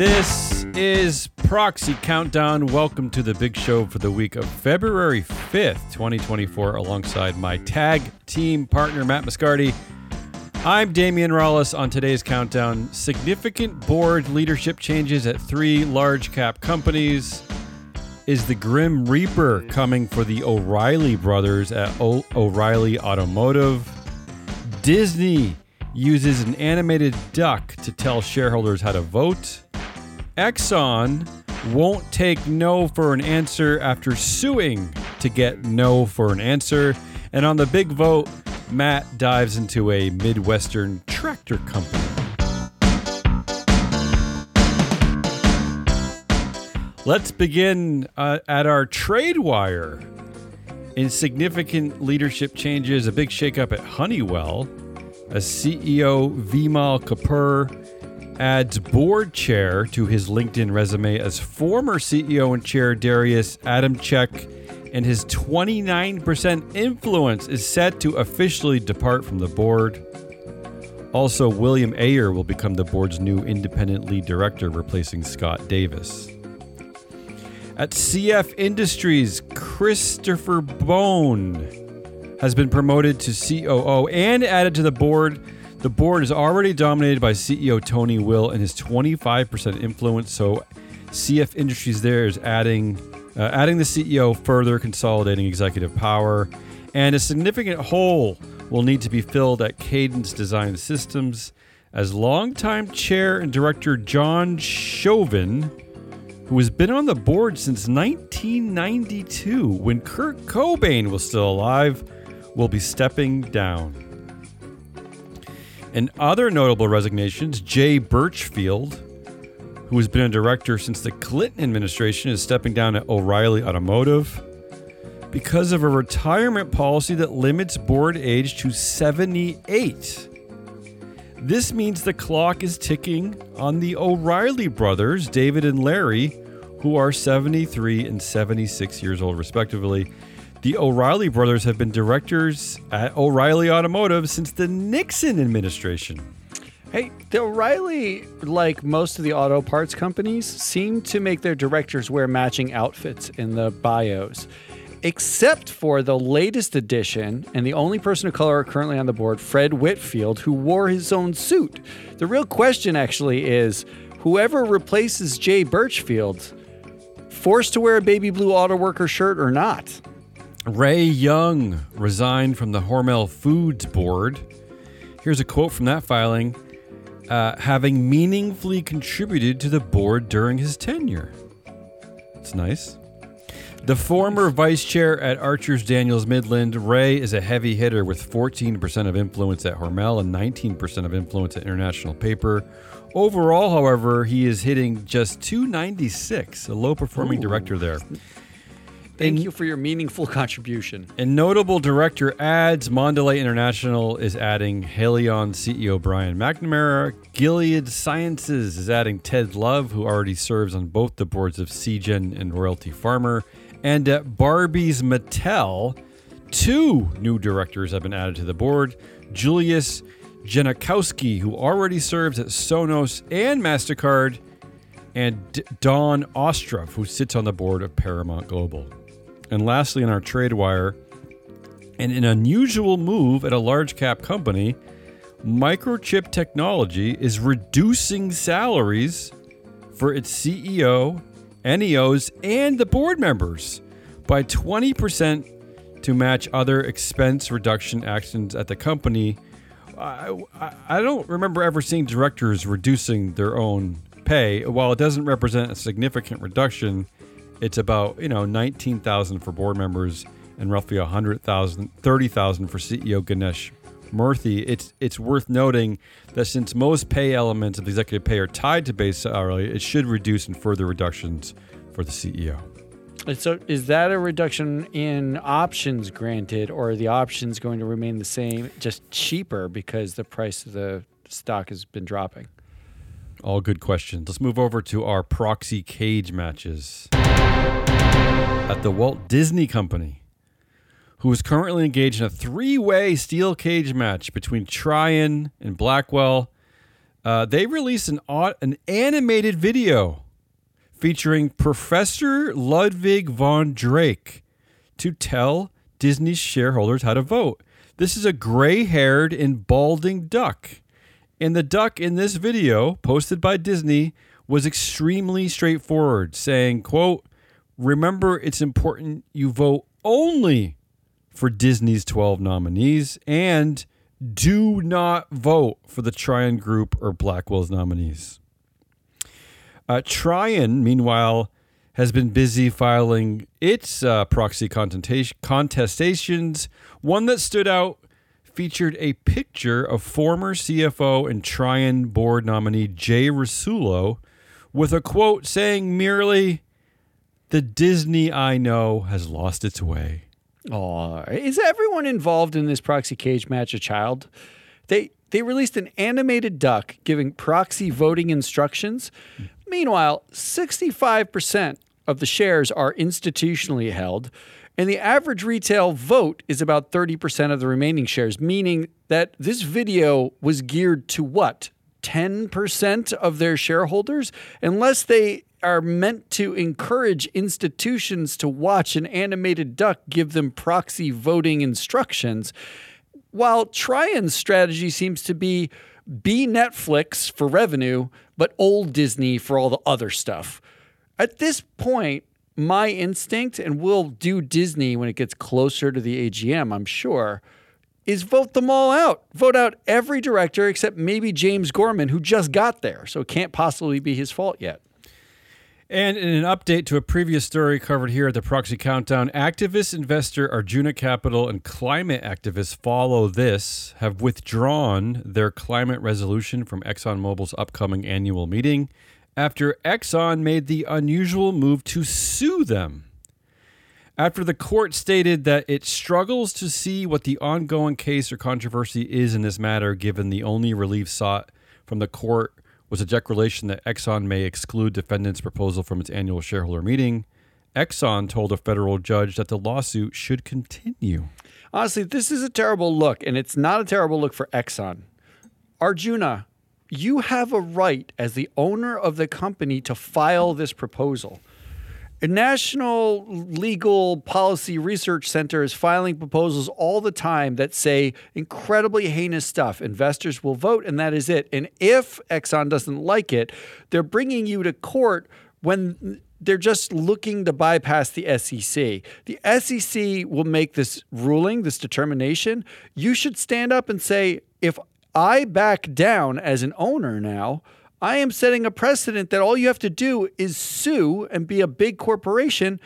This is Proxy Countdown. Welcome to the big show for the week of February 5th, 2024, alongside my tag team partner, Matt Moscardi. I'm Damion Rallis on today's countdown. Significant board leadership changes at three large cap companies. Is the Grim Reaper coming for the O'Reilly brothers at o- O'Reilly Automotive? Disney uses an animated duck to tell shareholders how to vote. Exxon won't take no for an answer after suing to get no for an answer. And on the big vote, Matt dives into a Midwestern tractor company. Let's begin uh, at our trade wire. In significant leadership changes, a big shakeup at Honeywell, as CEO Vimal Kapur adds board chair to his LinkedIn resume as former CEO and chair Darius Adamczyk, and his 29% influence is set to officially depart from the board. Also, William Ayer will become the board's new independent lead director, replacing Scott Davis. At CF Industries, Christopher Bohn has been promoted to COO and added to the board. The board is already dominated by CEO Tony Will and his 25% influence. So, CF Industries there is adding uh, adding the CEO, further consolidating executive power, and a significant hole will need to be filled at Cadence Design Systems as longtime chair and director John Shoven who has been on the board since 1992 when Kurt Cobain was still alive, will be stepping down. And other notable resignations Jay Burchfield, who has been a director since the Clinton administration, is stepping down at O'Reilly Automotive because of a retirement policy that limits board age to 78. This means the clock is ticking on the O'Reilly brothers, David and Larry, who are 73 and 76 years old, respectively. The O'Reilly brothers have been directors at O'Reilly Automotive since the Nixon administration. Hey, the O'Reilly, like most of the auto parts companies, seem to make their directors wear matching outfits in the bios. Except for the latest edition and the only person of color currently on the board, Fred Whitfield, who wore his own suit. The real question actually is whoever replaces Jay Burchfield, forced to wear a baby blue auto worker shirt or not? Ray Young resigned from the Hormel Foods board. Here's a quote from that filing uh, having meaningfully contributed to the board during his tenure. It's nice. The former vice chair at Archer's Daniels Midland, Ray is a heavy hitter with 14% of influence at Hormel and 19% of influence at International Paper. Overall, however, he is hitting just 296, a low performing director there. Thank In- you for your meaningful contribution. And notable director adds Mondelez International is adding Haleon CEO Brian McNamara. Gilead Sciences is adding Ted Love, who already serves on both the boards of Seagen and Royalty Pharma. And at Barbie's Mattel, two new directors have been added to the board. Julius Genachowski, who already serves at Sonos and MasterCard, and D- Dawn Ostroff, who sits on the board of Paramount Global. And lastly, in our trade wire, in an unusual move at a large cap company, Microchip Technology is reducing salaries for its CEO, NEOs, and the board members by 20% to match other expense reduction actions at the company. I, I, I don't remember ever seeing directors reducing their own pay. While it doesn't represent a significant reduction, it's about you know 19,000 for board members and roughly 100,000 30,000 for CEO Ganesh Moorthy. It's it's worth noting that since most pay elements of the executive pay are tied to base salary, it should reduce in further reductions for the CEO. So, is that a reduction in options granted, or are the options going to remain the same, just cheaper because the price of the stock has been dropping? All good questions. Let's move over to our proxy cage matches. At the Walt Disney Company, who is currently engaged in a three way steel cage match between Trian and Blackwell. uh, they released an an animated video featuring Professor Ludwig von Drake to tell Disney's shareholders how to vote. This is a gray-haired and balding duck. And the duck in this video posted by Disney was extremely straightforward, saying, quote, remember it's important you vote only for Disney's 12 nominees and do not vote for the Trian Group or Blackwell's nominees. Uh, Trian, meanwhile, has been busy filing its uh, proxy contestations. One that stood out featured a picture of former CFO and Trian board nominee Jay Rasulo with a quote saying merely, The Disney I know has lost its way. Oh, is everyone involved in this proxy cage match a child? They they released an animated duck giving proxy voting instructions. Meanwhile, 65% of the shares are institutionally held, and the average retail vote is about 30% of the remaining shares, meaning that this video was geared to what? 10% of their shareholders? Unless they are meant to encourage institutions to watch an animated duck give them proxy voting instructions. While Trian's strategy seems to be be Netflix for revenue, but old Disney for all the other stuff. At this point, my instinct, and we'll do Disney when it gets closer to the AGM, I'm sure, is vote them all out. Vote out every director except maybe James Gorman, who just got there. So it can't possibly be his fault yet. And in an update to a previous story covered here at the Proxy Countdown, activist investor Arjuna Capital and climate activists Follow This have withdrawn their climate resolution from ExxonMobil's upcoming annual meeting after Exxon made the unusual move to sue them. After the court stated that it struggles to see what the ongoing case or controversy is in this matter, given the only relief sought from the court was a declaration that Exxon may exclude defendants' proposal from its annual shareholder meeting. Exxon told a federal judge that the lawsuit should continue. Honestly, this is a terrible look, and it's not a terrible look for Exxon. Arjuna, you have a right as the owner of the company to file this proposal. A National Legal Policy Research Center is filing proposals all the time that say incredibly heinous stuff. Investors will vote, and that is it. And if Exxon doesn't like it, they're bringing you to court when they're just looking to bypass the SEC. The SEC will make this ruling, this determination. You should stand up and say, if I back down as an owner now, I am setting a precedent that all you have to do is sue and be a big corporation,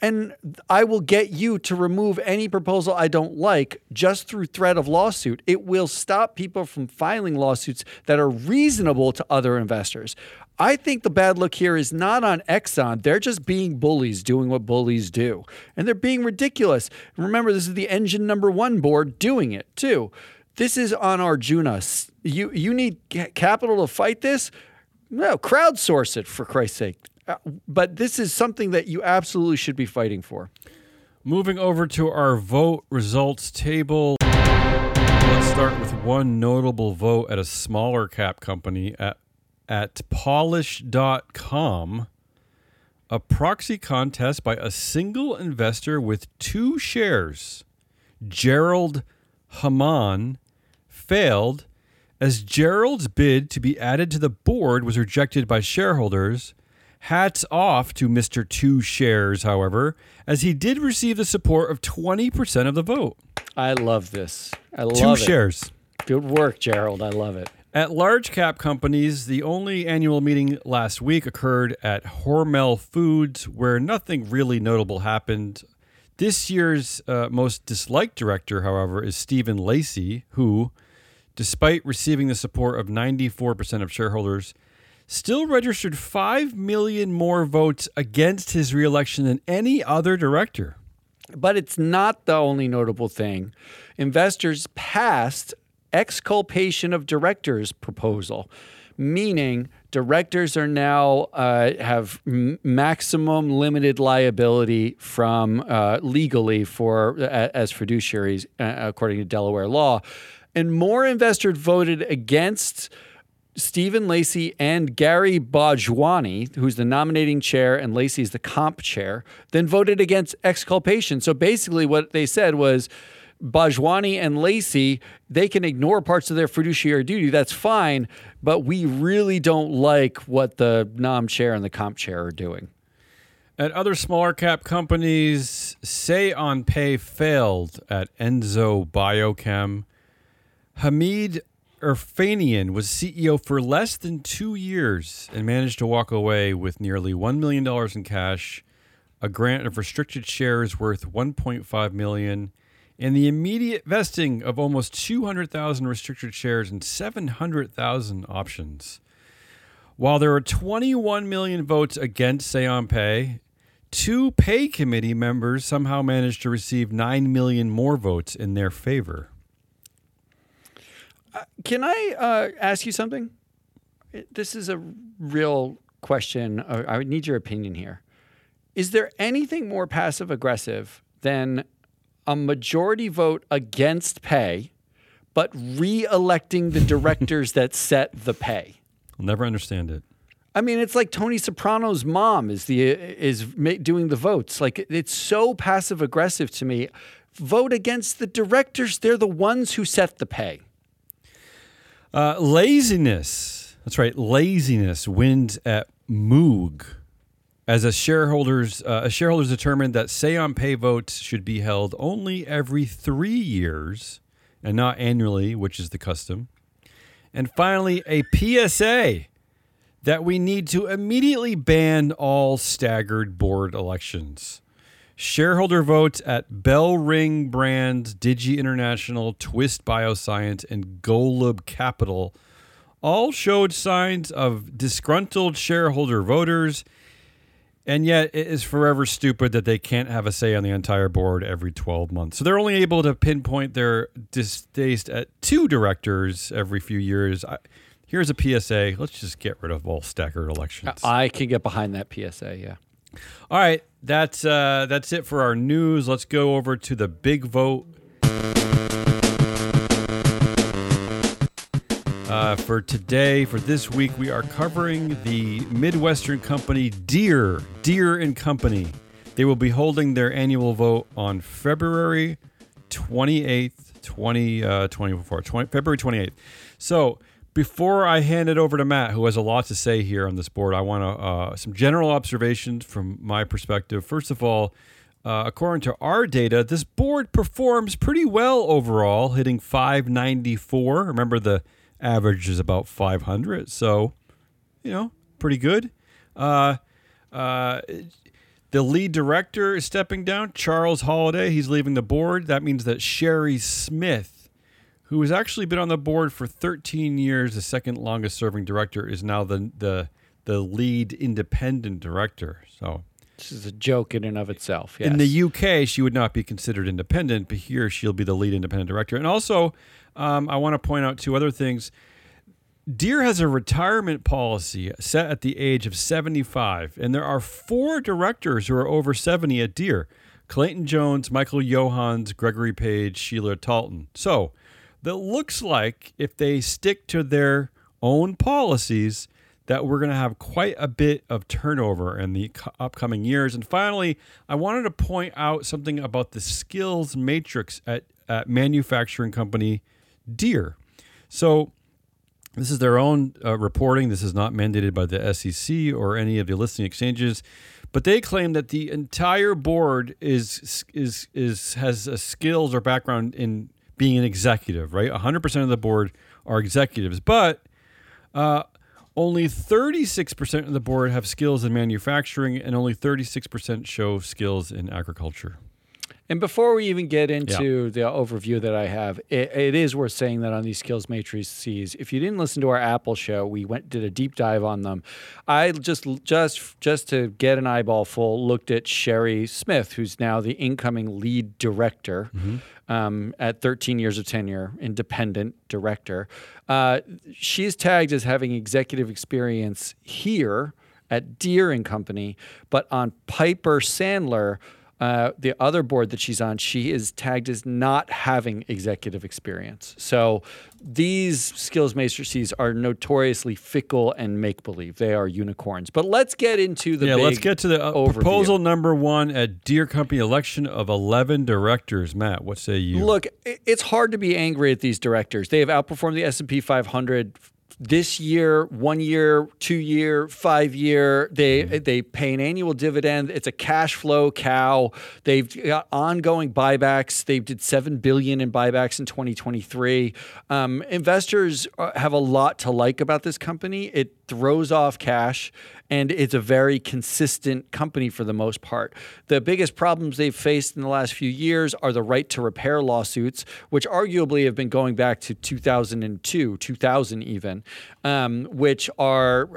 and I will get you to remove any proposal I don't like just through threat of lawsuit. It will stop people from filing lawsuits that are reasonable to other investors. I think the bad look here is not on Exxon. They're just being bullies doing what bullies do. And they're being ridiculous. Remember, this is the engine number one board doing it too. This is on Arjuna. You you need capital to fight this. No, crowdsource it for Christ's sake. Uh, but this is something that you absolutely should be fighting for. Moving over to our vote results table. Let's start with one notable vote at a smaller cap company at at polish.com. A proxy contest by a single investor with two shares, Gerald Hamann, failed as Gerald's bid to be added to the board was rejected by shareholders. Hats off to Mr. Two Shares, however, as he did receive the support of 20% of the vote. I love this. I love Two it. shares. Good work, Gerald. I love it. At large cap companies, the only annual meeting last week occurred at Hormel Foods, where nothing really notable happened. This year's uh, most disliked director, however, is Stephen Lacy, who, despite receiving the support of 94% of shareholders, still registered 5 million more votes against his reelection than any other director. But it's not the only notable thing. Investors passed exculpation of directors proposal, meaning directors are now uh, have m- maximum limited liability from uh, legally for as fiduciaries uh, according to Delaware law and more investors voted against Stephen Lacy and Gary Bhojwani, who's the nominating chair and Lacy is the comp chair, then voted against exculpation. So basically, what they said was Bhojwani and Lacey, they can ignore parts of their fiduciary duty. That's fine. But we really don't like what the nom chair and the comp chair are doing. At other smaller cap companies, Say on Pay failed at Enzo Biochem. Hamid Erfanian was CEO for less than two years and managed to walk away with nearly $1 million in cash, a grant of restricted shares worth 1.5 million, and the immediate vesting of almost 200,000 restricted shares and 700,000 options. While there were 21 million votes against Say on Pay, two pay committee members somehow managed to receive 9 million more votes in their favor. Can I uh, ask you something? This is a real question. Uh, I would need your opinion here. Is there anything more passive aggressive than a majority vote against pay, but re electing the directors that set the pay? I'll never understand it. I mean, it's like Tony Soprano's mom is the is doing the votes. Like it's so passive aggressive to me. Vote against the directors; they're the ones who set the pay. Uh, laziness. That's right. Laziness wins at Moog. As a shareholders, uh, a shareholders determined that say on pay votes should be held only every three years and not annually, which is the custom. And finally, a PSA that we need to immediately ban all staggered board elections. Shareholder votes at BellRing Brands, Digi International, Twist Bioscience, and Golub Capital all showed signs of disgruntled shareholder voters, and yet it is forever stupid that they can't have a say on the entire board every 12 months. So they're only able to pinpoint their distaste at two directors every few years. I, here's a PSA. Let's just get rid of all staggered elections. I can get behind that PSA, yeah. All right, that's uh, that's it for our news. Let's go over to the big vote. Uh, for today, for this week, we are covering the Midwestern company Deere, Deere and Company. They will be holding their annual vote on February 28th, 2024, uh, 20, February 28th. So before I hand it over to Matt, who has a lot to say here on this board, I want to uh, some general observations from my perspective. First of all, uh, according to our data, this board performs pretty well overall, hitting 594. Remember, the average is about 500, so you know, pretty good. Uh, uh, the lead director is stepping down, Charles Holliday. He's leaving the board. That means that Sherry Smith who has actually been on the board for 13 years, the second longest serving director, is now the the the lead independent director. So this is a joke in and of itself. Yes. In the UK, she would not be considered independent, but here she'll be the lead independent director. And also, um, I want to point out two other things. Deere has a retirement policy set at the age of 75, and there are four directors who are over 70 at Deere Clayton Jones, Michael Johanns, Gregory Page, Sheila Talton. So, that looks like if they stick to their own policies that we're going to have quite a bit of turnover in the upcoming years. And finally, I wanted to point out something about the skills matrix at, at manufacturing company Deere. So, this is their own uh, reporting. This is not mandated by the SEC or any of the listing exchanges, but they claim that the entire board is is is has a skills or background in being an executive, right? 100% of the board are executives, but uh, only 36% of the board have skills in manufacturing, and only 36% show skills in agriculture. And before we even get into yeah. the overview that I have, it, it is worth saying that on these skills matrices, if you didn't listen to our Apple show, we went did a deep dive on them. I just just just to get an eyeball full, looked at Sherry Smith, who's now the incoming lead director mm-hmm. um, at 13 years of tenure, independent director. Uh, she's tagged as having executive experience here at Deere and Company, but on Piper Sandler Uh, the other board that she's on, she is tagged as not having executive experience. So these skills matrices are notoriously fickle and make believe. They are unicorns. But let's get into the yeah. Let's get to the uh, proposal number one at Deere Company election of eleven directors. Matt, what say you? Look, it's hard to be angry at these directors. They have outperformed the S&P 500 this year, one year, two year, five year. They they pay an annual dividend. It's a cash flow cow. They've got ongoing buybacks. They did seven billion in buybacks in 2023. Um, investors uh, have a lot to like about this company. It throws off cash and it's a very consistent company for the most part. The biggest problems they've faced in the last few years are the right to repair lawsuits, which arguably have been going back to 2002, 2000 even, um, which are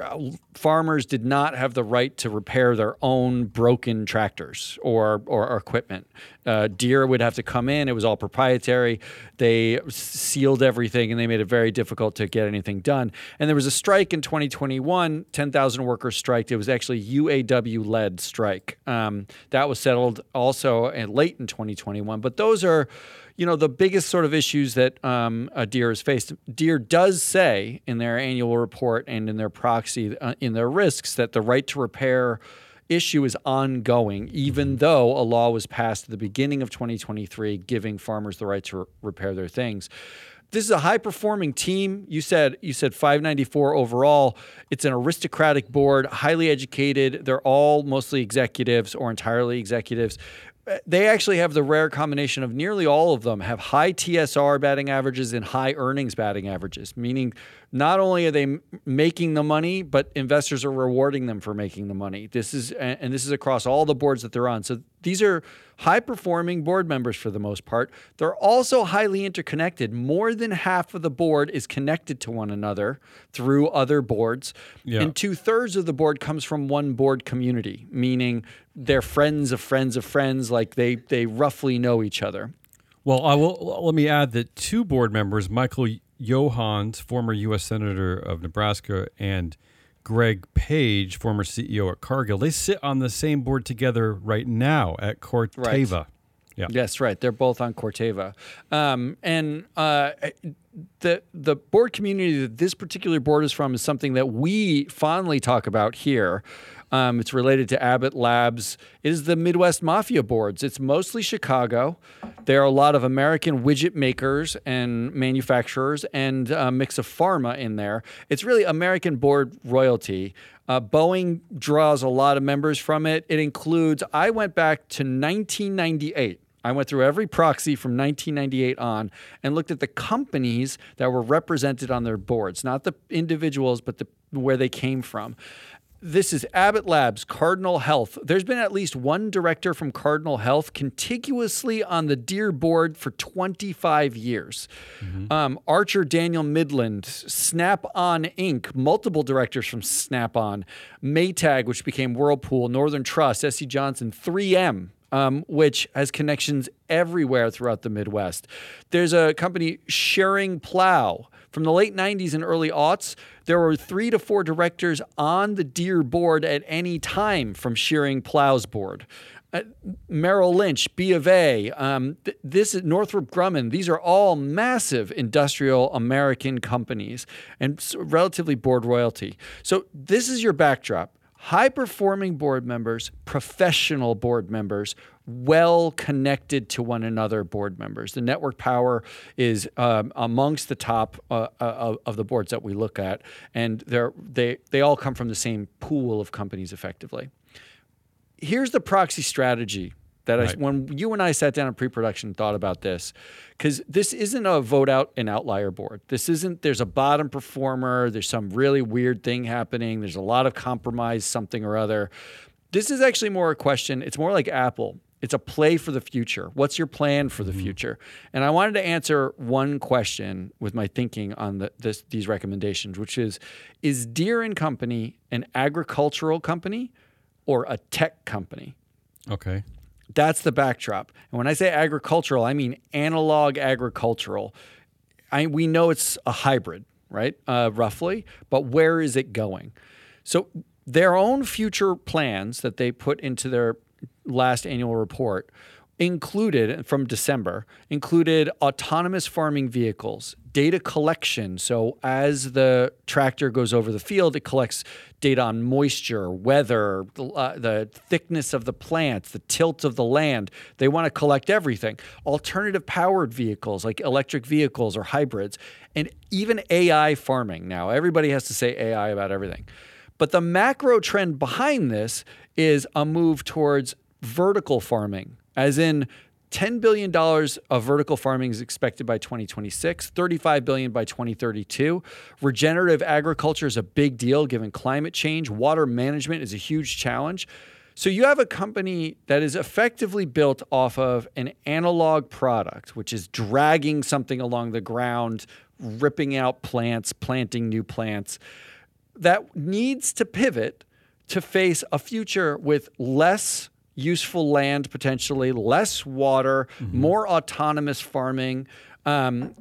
farmers did not have the right to repair their own broken tractors or, or, equipment. Uh, Deere would have to come in. It was all proprietary. They sealed everything and they made it very difficult to get anything done. And there was a strike in 2021, 10,000 workers striked. It was actually UAW led strike. Um, that was settled also in late in 2021. But those are, you know, the biggest sort of issues that um, a Deere has faced. Deere does say in their annual report and in their proxy, uh, in their risks, that the right to repair issue is ongoing, even mm-hmm. though a law was passed at the beginning of 2023 giving farmers the right to re- repair their things. This is a high performing team. You said you said 594 overall. It's an aristocratic board, highly educated. They're all mostly executives or entirely executives. Uh, they actually have the rare combination of nearly all of them have high TSR batting averages and high earnings batting averages, meaning not only are they m- making the money, but investors are rewarding them for making the money. This is and this is across all the boards that they're on. So these are high performing board members for the most part. They're also highly interconnected. More than half of the board is connected to one another through other boards. Yeah. And two thirds of the board comes from one board community, meaning they're friends of friends of friends, like they they roughly know each other. Well, I will. Let me add that two board members, Michael Johanns, former U.S. Senator of Nebraska, and Greg Page, former CEO at Cargill, they sit on the same board together right now at Corteva. Yeah. Yes, right. They're both on Corteva, um, and uh, the the board community that this particular board is from is something that we fondly talk about here. Um, it's related to Abbott Labs. It is the Midwest Mafia boards. It's mostly Chicago. There are a lot of American widget makers and manufacturers and a mix of pharma in there. It's really American board royalty. Uh, Boeing draws a lot of members from it. It includes, I went back to 1998. I went through every proxy from 1998 on and looked at the companies that were represented on their boards, not the individuals, but the where they came from. This is Abbott Labs, Cardinal Health. There's been at least one director from Cardinal Health contiguously on the Deere board for 25 years. Um, Archer Daniel Midland, Snap On Inc., multiple directors from Snap On, Maytag, which became Whirlpool, Northern Trust, SC Johnson, 3M, um, which has connections everywhere throughout the Midwest. There's a company, Schering-Plough. From the late 90s and early aughts, there were three to four directors on the Deere board at any time from Schering-Plough's board. Uh, Merrill Lynch, B of A, um, th- this is Northrop Grumman. These are all massive industrial American companies and relatively board royalty. So this is your backdrop high performing board members, professional board members, well connected to one another board members. The network power is um, amongst the top uh, uh, of, the boards that we look at, and they, they all come from the same pool of companies effectively. Here's the proxy strategy that I, when you and I sat down in pre-production and thought about this, because this isn't a vote out an outlier board. This isn't. There's a bottom performer. There's some really weird thing happening. There's a lot of compromise, something or other. This is actually more a question. It's more like Apple. It's a play for the future. What's your plan for the mm-hmm. future? And I wanted to answer one question with my thinking on the, this, these recommendations, which is: Is Deere and Company an agricultural company or a tech company? Okay. That's the backdrop. And when I say agricultural, I mean analog agricultural. I, we know it's a hybrid, right? Uh, roughly, but where is it going? So their own future plans that they put into their last annual report included from December included autonomous farming vehicles, data collection. So as the tractor goes over the field, it collects data on moisture, weather, uh, the thickness of the plants, the tilt of the land. They want to collect everything. Alternative powered vehicles like electric vehicles or hybrids, and even AI farming. Now everybody has to say AI about everything. But the macro trend behind this is a move towards vertical farming as in $10 billion of vertical farming is expected by 2026, 35 billion by 2032. Regenerative agriculture is a big deal given climate change. Water management is a huge challenge. So you have a company that is effectively built off of an analog product, which is dragging something along the ground, ripping out plants, planting new plants, that needs to pivot to face a future with less useful land potentially, less water, mm-hmm. more autonomous farming. Um,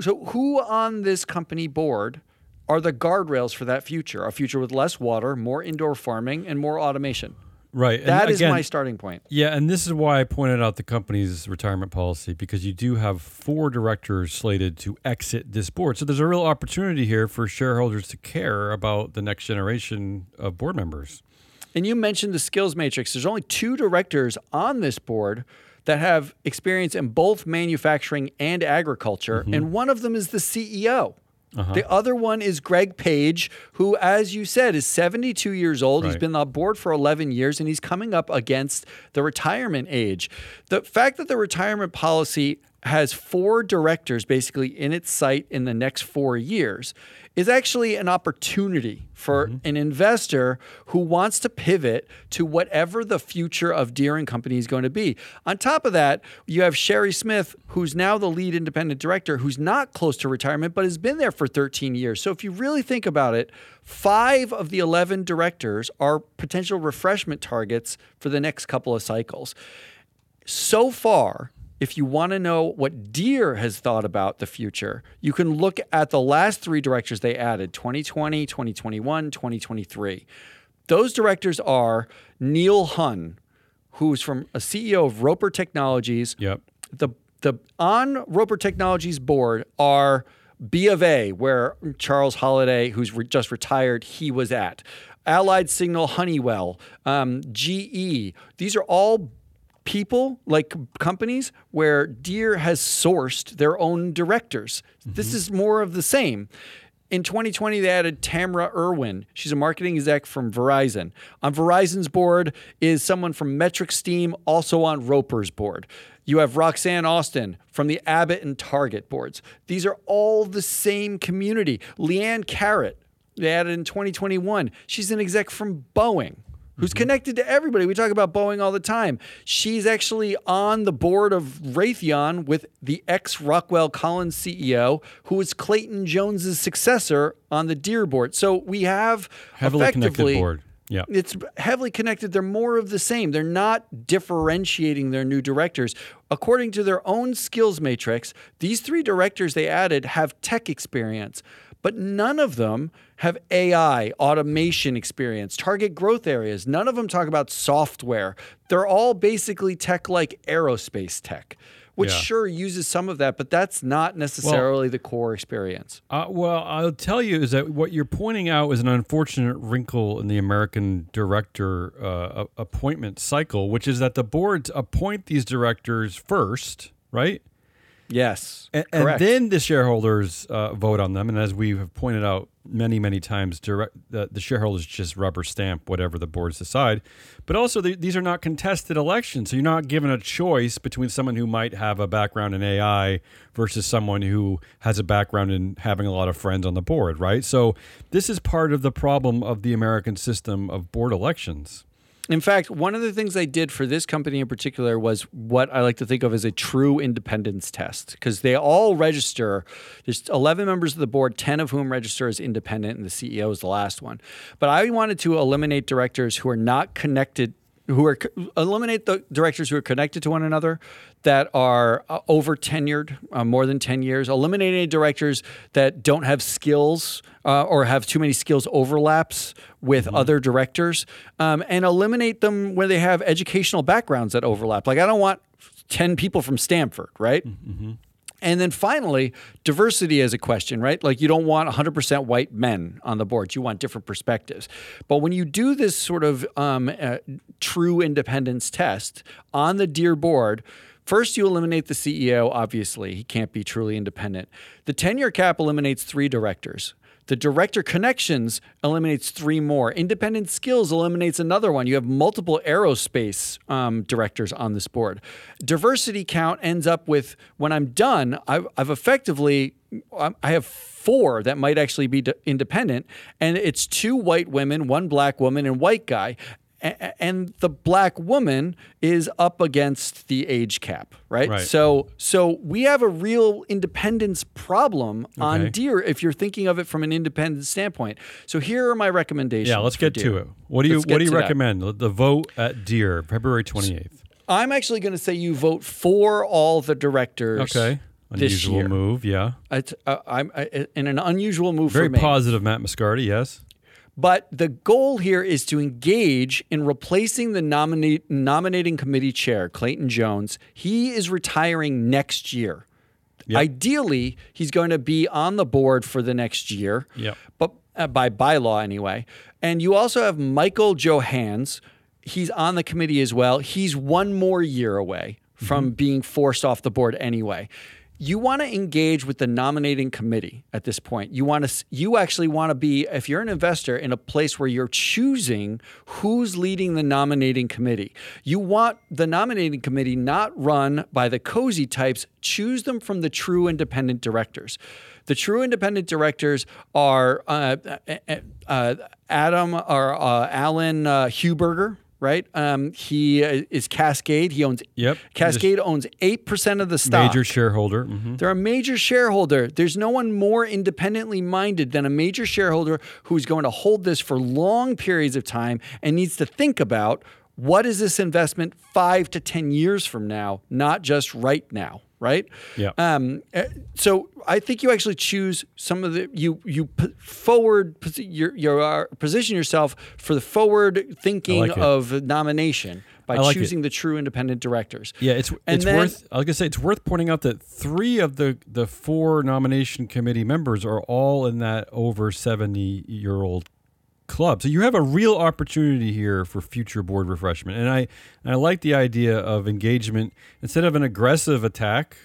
so, who on this company board are the guardrails for that future? A future with less water, more indoor farming, and more automation. Right. That and is again, my starting point. Yeah, and this is why I pointed out the company's retirement policy because you do have four directors slated to exit this board. So there's a real opportunity here for shareholders to care about the next generation of board members. And you mentioned the skills matrix. There's only two directors on this board that have experience in both manufacturing and agriculture, mm-hmm. and one of them is the CEO. Uh-huh. The other one is Greg Page, who, as you said, is 72 years old. Right. He's been on board for 11 years and he's coming up against the retirement age. The fact that the retirement policy has four directors basically in its sight in the next four years is actually an opportunity for mm-hmm. an investor who wants to pivot to whatever the future of Deere and Company is going to be. On top of that, you have Sherry Smith, who's now the lead independent director, who's not close to retirement, but has been there for 13 years. So if you really think about it, five of the 11 directors are potential refreshment targets for the next couple of cycles. So far, if you want to know what Deere has thought about the future, you can look at the last three directors they added 2020, 2021, 2023. Those directors are Neil Hunn, who's from a CEO of Roper Technologies. Yep. The the on Roper Technologies board are B of A, where Charles Holliday, who's re- just retired, he was at. Allied Signal, Honeywell, um, GE. These are all people, like companies, where Deere has sourced their own directors. Mm-hmm. This is more of the same. In 2020, they added Tamra Erwin. She's a marketing exec from Verizon. On Verizon's board is someone from MetricStream, also on Roper's board. You have Roxanne Austin from the Abbott and Target boards. These are all the same community. Leanne Caret, they added in 2021. She's an exec from Boeing who's mm-hmm. connected to everybody. We talk about Boeing all the time. She's actually on the board of Raytheon with the ex Rockwell Collins CEO, who was Clayton Jones's successor on the Deere board. So we have heavily connected board. Yeah. It's heavily connected. They're more of the same. They're not differentiating their new directors. According to their own skills matrix, these three directors they added have tech experience but none of them have AI, automation experience, target growth areas. None of them talk about software. They're all basically tech like aerospace tech, which yeah. sure uses some of that, but that's not necessarily well, the core experience. Uh, well, I'll tell you is that what you're pointing out is an unfortunate wrinkle in the American director uh, appointment cycle, which is that the boards appoint these directors first, right? Yes, and, and then the shareholders uh, vote on them. And as we have pointed out many, many times, direct, the, the shareholders just rubber stamp whatever the boards decide. But also, the, these are not contested elections, so you're not given a choice between someone who might have a background in AI versus someone who has a background in having a lot of friends on the board, right? So this is part of the problem of the American system of board elections. In fact, one of the things I did for this company in particular was what I like to think of as a true independence test because they all register. There's 11 members of the board, 10 of whom register as independent, and the CEO is the last one. But I wanted to eliminate directors who are not connected who are eliminate the directors who are connected to one another that are uh, over tenured, uh, more than 10 years, eliminate any directors that don't have skills uh, or have too many skills overlaps with other directors, um, and eliminate them where they have educational backgrounds that overlap. Like, I don't want 10 people from Stanford, right? And then finally, diversity is a question, right? Like you don't want 100% white men on the board. You want different perspectives. But when you do this sort of um, uh, true independence test on the Deere board, first you eliminate the CEO, obviously. He can't be truly independent. The tenure cap eliminates three directors. The director connections eliminates three more. Independent skills eliminates another one. You have multiple aerospace um, directors on this board. Diversity count ends up with when I'm done, I've, I've effectively um, I have four that might actually be independent, and it's two white women, one black woman, and white guy. And the black woman is up against the age cap, right? Right. So, so we have a real independence problem on Okay. Deere if you're thinking of it from an independent standpoint. So here are my recommendations. Yeah, let's get Deere. to it. What do you What do you to that. recommend? The vote at Deere, February twenty eighth. I'm actually going to say you vote for all the directors. Okay, unusual move. Yeah, It's, uh, I'm I, in an unusual move very for me. positive. Matt Moscardi. Yes. But the goal here is to engage in replacing the nominate, nominating committee chair, Clayton Jones. He is retiring next year. Yep. Ideally, he's going to be on the board for the next year, Yep. but uh, by bylaw anyway. And you also have Michael Johanns. He's on the committee as well. He's one more year away from being forced off the board anyway. You want to engage with the nominating committee at this point. You want to you actually want to be if you're an investor in a place where you're choosing who's leading the nominating committee. You want the nominating committee not run by the cozy types, choose them from the true independent directors. The true independent directors are uh, uh, uh, Adam or uh, Alan uh, Heuberger, right? Um, he uh, is Cascade. He owns Yep. Cascade owns eight percent of the stock. Major shareholder. hmm They're a major shareholder. There's no one more independently minded than a major shareholder who's going to hold this for long periods of time and needs to think about what is this investment five to 10 years from now, not just right now, right? Yeah. Um, uh, so I think you actually choose some of the, you, you forward, your, your, uh, position yourself for the forward thinking like of nomination by like it. choosing the true independent directors. Yeah, it's And it's then- worth. I was gonna say it's worth pointing out that three of the the four nomination committee members are all in that over seventy year old club. So you have a real opportunity here for future board refreshment, and I and I like the idea of engagement instead of an aggressive attack.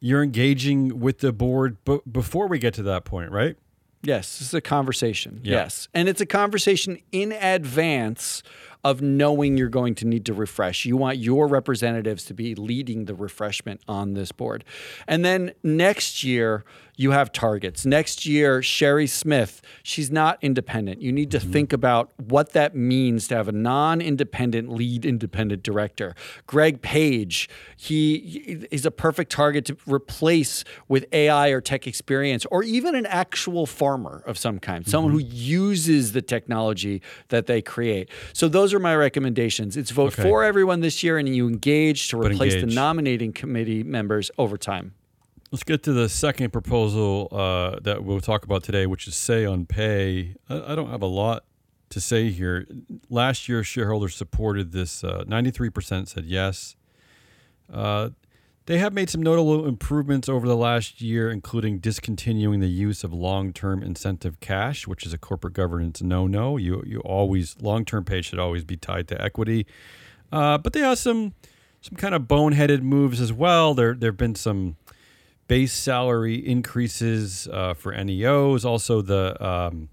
You're engaging with the board b- before we get to that point, right? Yes, this is a conversation. Yeah. Yes. And it's a conversation in advance of knowing you're going to need to refresh. You want your representatives to be leading the refreshment on this board. And then next year, you have targets. Next year, Sherry Smith, she's not independent. You need to mm-hmm. think about what that means to have a non independent lead independent director. Greg Page, he is a perfect target to replace with AI or tech experience, or even an actual farmer of some kind, someone mm-hmm. who uses the technology that they create. So those are my recommendations. It's vote Okay. for everyone this year, and you engage to replace the nominating committee members over time. Let's get to the second proposal uh, that we'll talk about today, which is say on pay. I, I don't have a lot to say here. Last year, shareholders supported this. Uh, 93% said yes. Uh, they have made some notable improvements over the last year, including discontinuing the use of long-term incentive cash, which is a corporate governance no-no. You you always long-term pay should always be tied to equity. Uh, but they have some some kind of boneheaded moves as well. There there have been some base salary increases uh, for NEOs. Also, the um,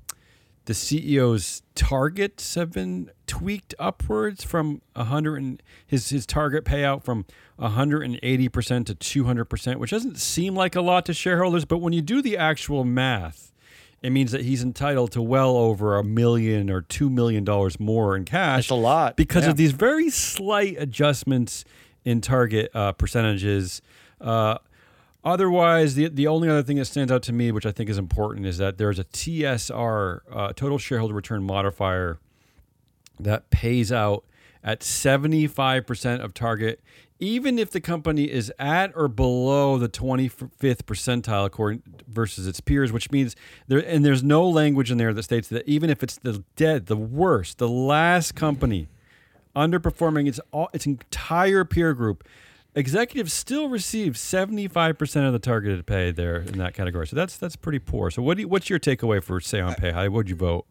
the CEO's targets have been tweaked upwards from 100 and his his target payout from 180 percent to 200 percent, which doesn't seem like a lot to shareholders, but when you do the actual math. It means that he's entitled to well over a million or two million dollars more in cash. That's a lot, because yeah. of these very slight adjustments in target uh, percentages. Uh, otherwise, the the only other thing that stands out to me, which I think is important, is that there's a TSR, uh, total shareholder return modifier, that pays out at 75% of target, even if the company is at or below the 25th percentile according versus its peers, which means there and there's no language in there that states that even if it's the dead, the worst, the last company underperforming its all, its entire peer group, executives still receive 75% of the targeted pay there in that category. So that's that's pretty poor. So what do you, what's your takeaway for say on pay? How would you vote?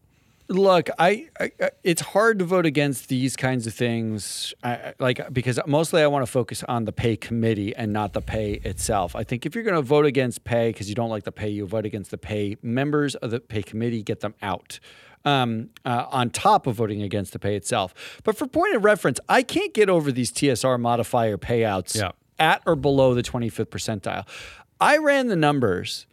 Look, I, I, it's hard to vote against these kinds of things, I, like because mostly I want to focus on the pay committee and not the pay itself. I think if you're going to vote against pay because you don't like the pay, you vote against the pay members of the pay committee, get them out. Um, uh, on top of voting against the pay itself. But for point of reference, I can't get over these TSR modifier payouts Yeah. at or below the 25th percentile. I ran the numbers.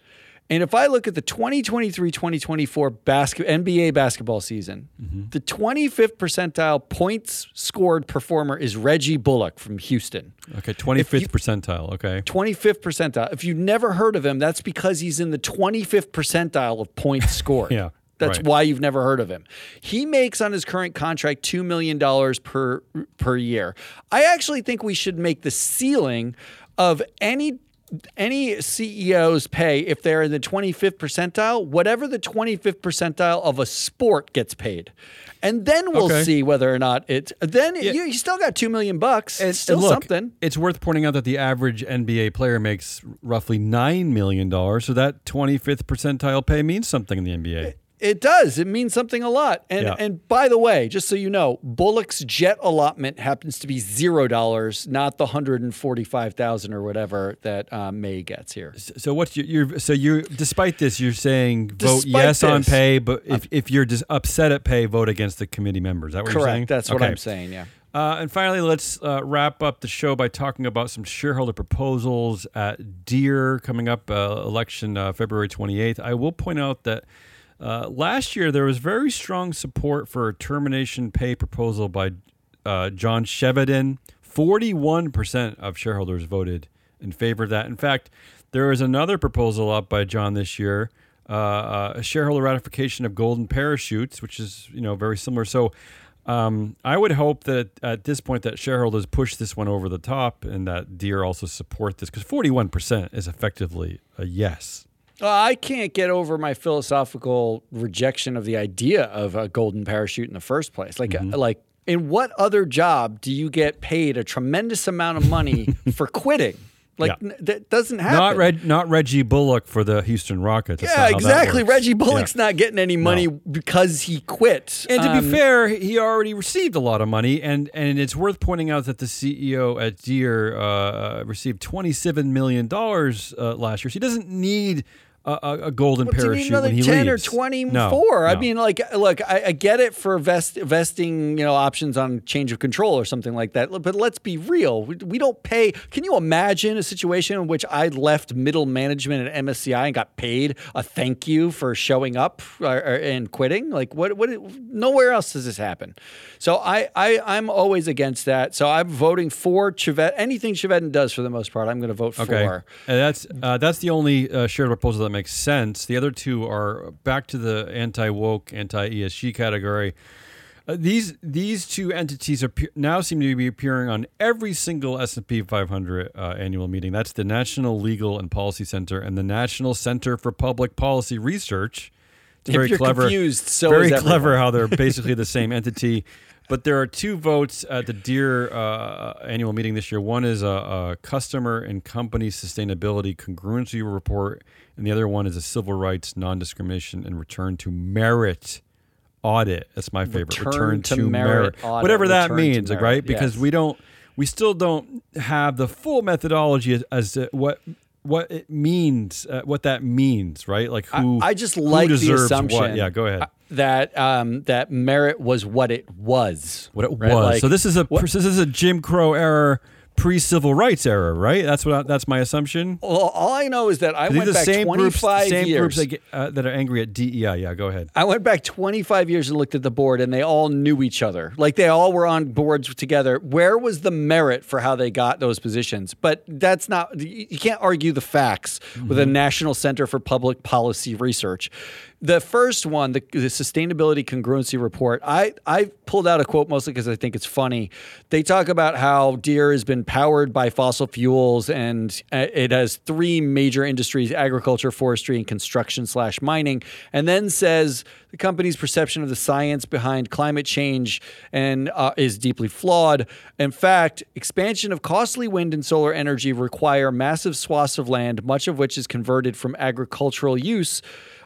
And if I look at the 2023-2024 basket, NBA basketball season, the 25th percentile points scored performer is Reggie Bullock from Houston. Okay, 25th percentile. Okay. 25th percentile. If you've never heard of him, that's because he's in the 25th percentile of points scored. Yeah, That's right. why you've never heard of him. He makes on his current contract $2 million per per year. I actually think we should make the ceiling of any any CEO's pay if they're in the 25th percentile, whatever the 25th percentile of a sport gets paid. And then we'll Okay. see whether or not it's then you, you still got 2 million bucks. It's still look, something. It's worth pointing out that the average NBA player makes roughly nine million dollars, so that 25th percentile pay means something in the NBA. It does. It means something a lot. And Yeah. and by the way, just so you know, Bullock's jet allotment happens to be zero dollars, not the hundred and forty-five thousand or whatever that uh, May gets here. So what's your, your so you despite this you're saying vote Despite yes on pay, but if, if you're just upset at pay, vote against the committee members. Is that what you're saying? Correct. That's what Okay. I'm saying. Yeah. Uh, and finally, let's uh, wrap up the show by talking about some shareholder proposals at Deere coming up, uh, election uh, February 28th. I will point out that uh, last year there was very strong support for a termination pay proposal by uh, John Chevedden. 41% of shareholders voted in favor of that. In fact, there is another proposal up by John this year, uh, uh, a shareholder ratification of golden parachutes, which is you know very similar. So um, I would hope that at this point that shareholders push this one over the top and that Deere also support this because 41% is effectively a yes. Uh, I can't get over my philosophical rejection of the idea of a golden parachute in the first place. Like, Mm-hmm. uh, like, in what other job do you get paid a tremendous amount of money for quitting? Like, Yeah. n- that doesn't happen. Not Reg, not Reggie Bullock for the Houston Rockets. That's Yeah, exactly. Reggie Bullock's Yeah. not getting any money because he quit. And to Um, be fair, he already received a lot of money, and, and it's worth pointing out that the CEO at Deere uh, received twenty seven million dollars uh, last year. So he doesn't need a, a, golden you parachute another when he 10 leaves. or 24? No, I no. mean, like, look, I, I get it for vest, vesting, you know, options on change of control or something like that. But let's be real. We, we don't pay. Can you imagine a situation in which I left middle management at MSCI and got paid a thank you for showing up or, or, and quitting? Like, what, what, nowhere else does this happen. So I, I, I'm always against that. So I'm voting for Chevedden. Anything Chevedden does for the most part, I'm going to vote Okay, for. and that's uh, that's the only uh, shared proposal that makes sense. The other two are back to the anti woke, anti ESG category. Uh, these these two entities are now seem to be appearing on every single S and P 500 uh, annual meeting. That's the National Legal and Policy Center and the National Center for Public Policy Research. It's If very you're clever. confused, so very clever how they're basically the same entity. But there are two votes at the Deere uh, annual meeting this year. One is a, a customer and company sustainability congruency report, and the other one is a civil rights, non-discrimination, and return to merit audit. That's my favorite. Return to merit audit. whatever that Return to means, like, merit, right? Because yes. we don't, we still don't have the full methodology as, as to what what it means, uh, what that means, right? Like who I just like the assumption. What. Yeah, go ahead. uh, That um, that merit was what it was. what it right? was. Like, so this is a what- this is a Jim Crow era, pre civil rights era, right? That's what I, that's my assumption. Well, all I know is that I went the back same groups, 25 same years. groups that, get, uh, that are angry at DEI. Yeah, go ahead. I went back 25 years and looked at the board, and they all knew each other. Like they all were on boards together. Where was the merit for how they got those positions? But that's not, you can't argue the facts with Mm-hmm. a National Center for Public Policy Research. The first one, the, the sustainability congruency report, I, I pulled out a quote mostly because I think it's funny. They talk about how Deere has been powered by fossil fuels and uh, it has three major industries agriculture, forestry, and construction slash mining. And then says the company's perception of the science behind climate change and uh, is deeply flawed. In fact, expansion of costly wind and solar energy require massive swaths of land, much of which is converted from agricultural use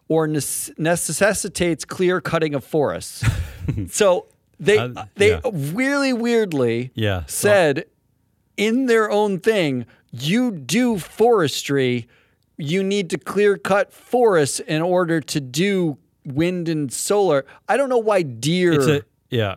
or necessitates clear cutting of forests. so they uh, they yeah. really weirdly yeah. said in their own thing, you do forestry, you need to clear cut forests in order to do wind and solar. I don't know why Deere. A, yeah.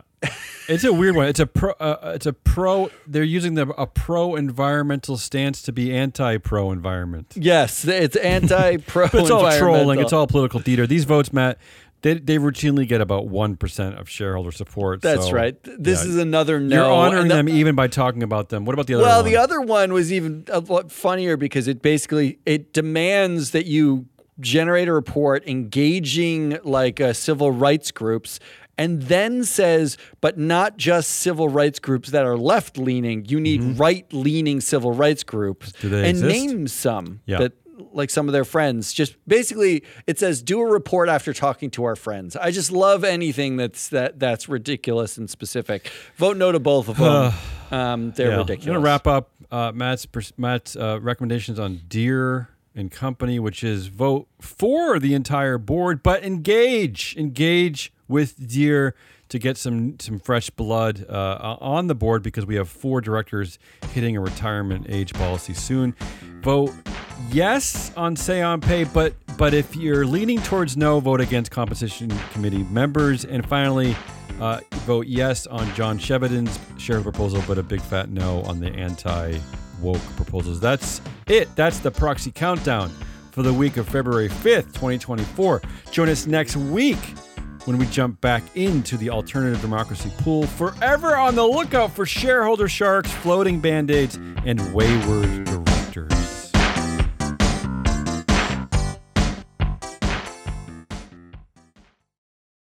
It's a weird one. It's a pro. Uh, it's a pro. They're using the a pro environmental stance to be anti pro environment. Yes, it's anti pro. it's all trolling. It's all political theater. These votes, Matt. They, they routinely get about one percent of shareholder support. That's so, right. This yeah. is another no. You're honoring the, them even by talking about them. What about the other? One? Well, one? the other one was even a lot funnier because it basically it demands that you generate a report engaging like uh, civil rights groups and then says, but not just civil rights groups that are left leaning. You need mm-hmm. right leaning civil rights groups. and exist? name some yeah. that like some of their friends. Just basically, it says do a report after talking to our friends. I just love anything that's that that's ridiculous and specific. Vote no to both of them. um, they're yeah. ridiculous. I'm gonna wrap up uh, Matt's Matt's uh, recommendations on Deere and Company, which is vote for the entire board, but engage engage with Deere to get some some fresh blood uh, on the board because we have four directors hitting a retirement age policy soon. Vote yes on say on pay, but but if you're leaning towards no, vote against compensation committee members. And finally, uh, vote yes on John Chevedden's share proposal, but a big fat no on the anti woke proposals. That's it. That's the proxy countdown for the week of February 5th, 2024. Join us next week when we jump back into the alternative democracy pool, forever on the lookout for shareholder sharks, floating band aids, and wayward